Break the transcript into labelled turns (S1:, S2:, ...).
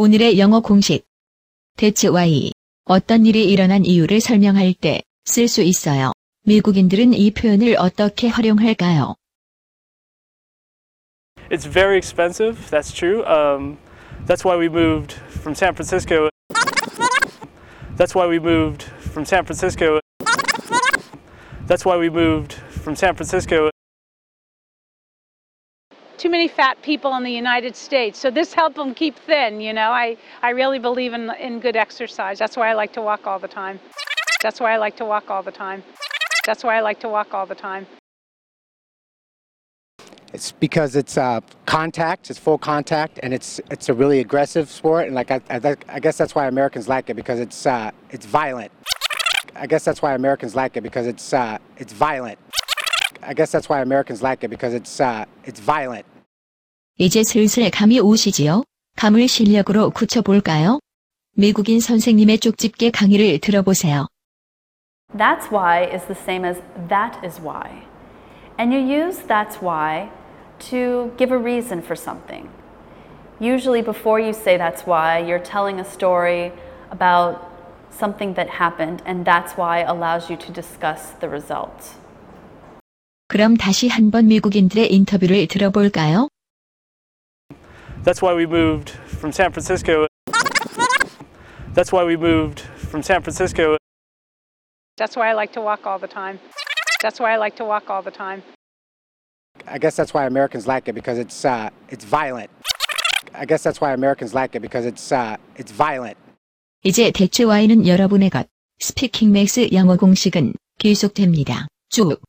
S1: 오늘의 영어 공식. 대체 why. 어떤 일이 일어난 이유를 설명할 때 쓸 수 있어요. 미국인들은 이 표현을 어떻게 활용할까요?
S2: It's very expensive. That's true. Um, that's why we moved from San Francisco. That's why we moved from San Francisco. That's why we moved from San Francisco.
S3: Too many fat people in the United States. So this helped them keep thin, you know. I, I really believe in, in good exercise. That's why I like to walk all the time. That's why I like to walk all the time. That's why I like to walk all the time.
S4: It's because it's uh, contact, it's full contact, and it's it's a really aggressive sport. And like I, I, I guess that's why Americans like it because it's uh, it's violent. I guess that's why Americans like it because it's uh, it's violent. I guess that's why Americans like it because it's uh, it's violent.
S1: 이제 슬슬 감이 오시지요? 감을 실력으로 굳혀볼까요? 미국인 선생님의 쪽집게 강의를 들어보세요.
S5: That's why is the same as that is why. And you use that's why to give a reason for something. Usually, before you say that's why, you're telling a story about something that happened, and that's why allows you to discuss the result.
S1: 그럼 다시 한번 미국인들의 인터뷰를 들어볼까요?
S2: That's why we moved from San Francisco. That's why we moved from San Francisco.
S3: That's why I like to walk all the time. That's why I like to walk all the time.
S4: I guess that's why Americans like it because it's uh, it's violent. I guess that's why Americans like it because it's uh, it's violent.
S1: 이제 대체 why는 여러분의 것. 스피킹 맥스 영어 공식은 계속됩니다. 쭉.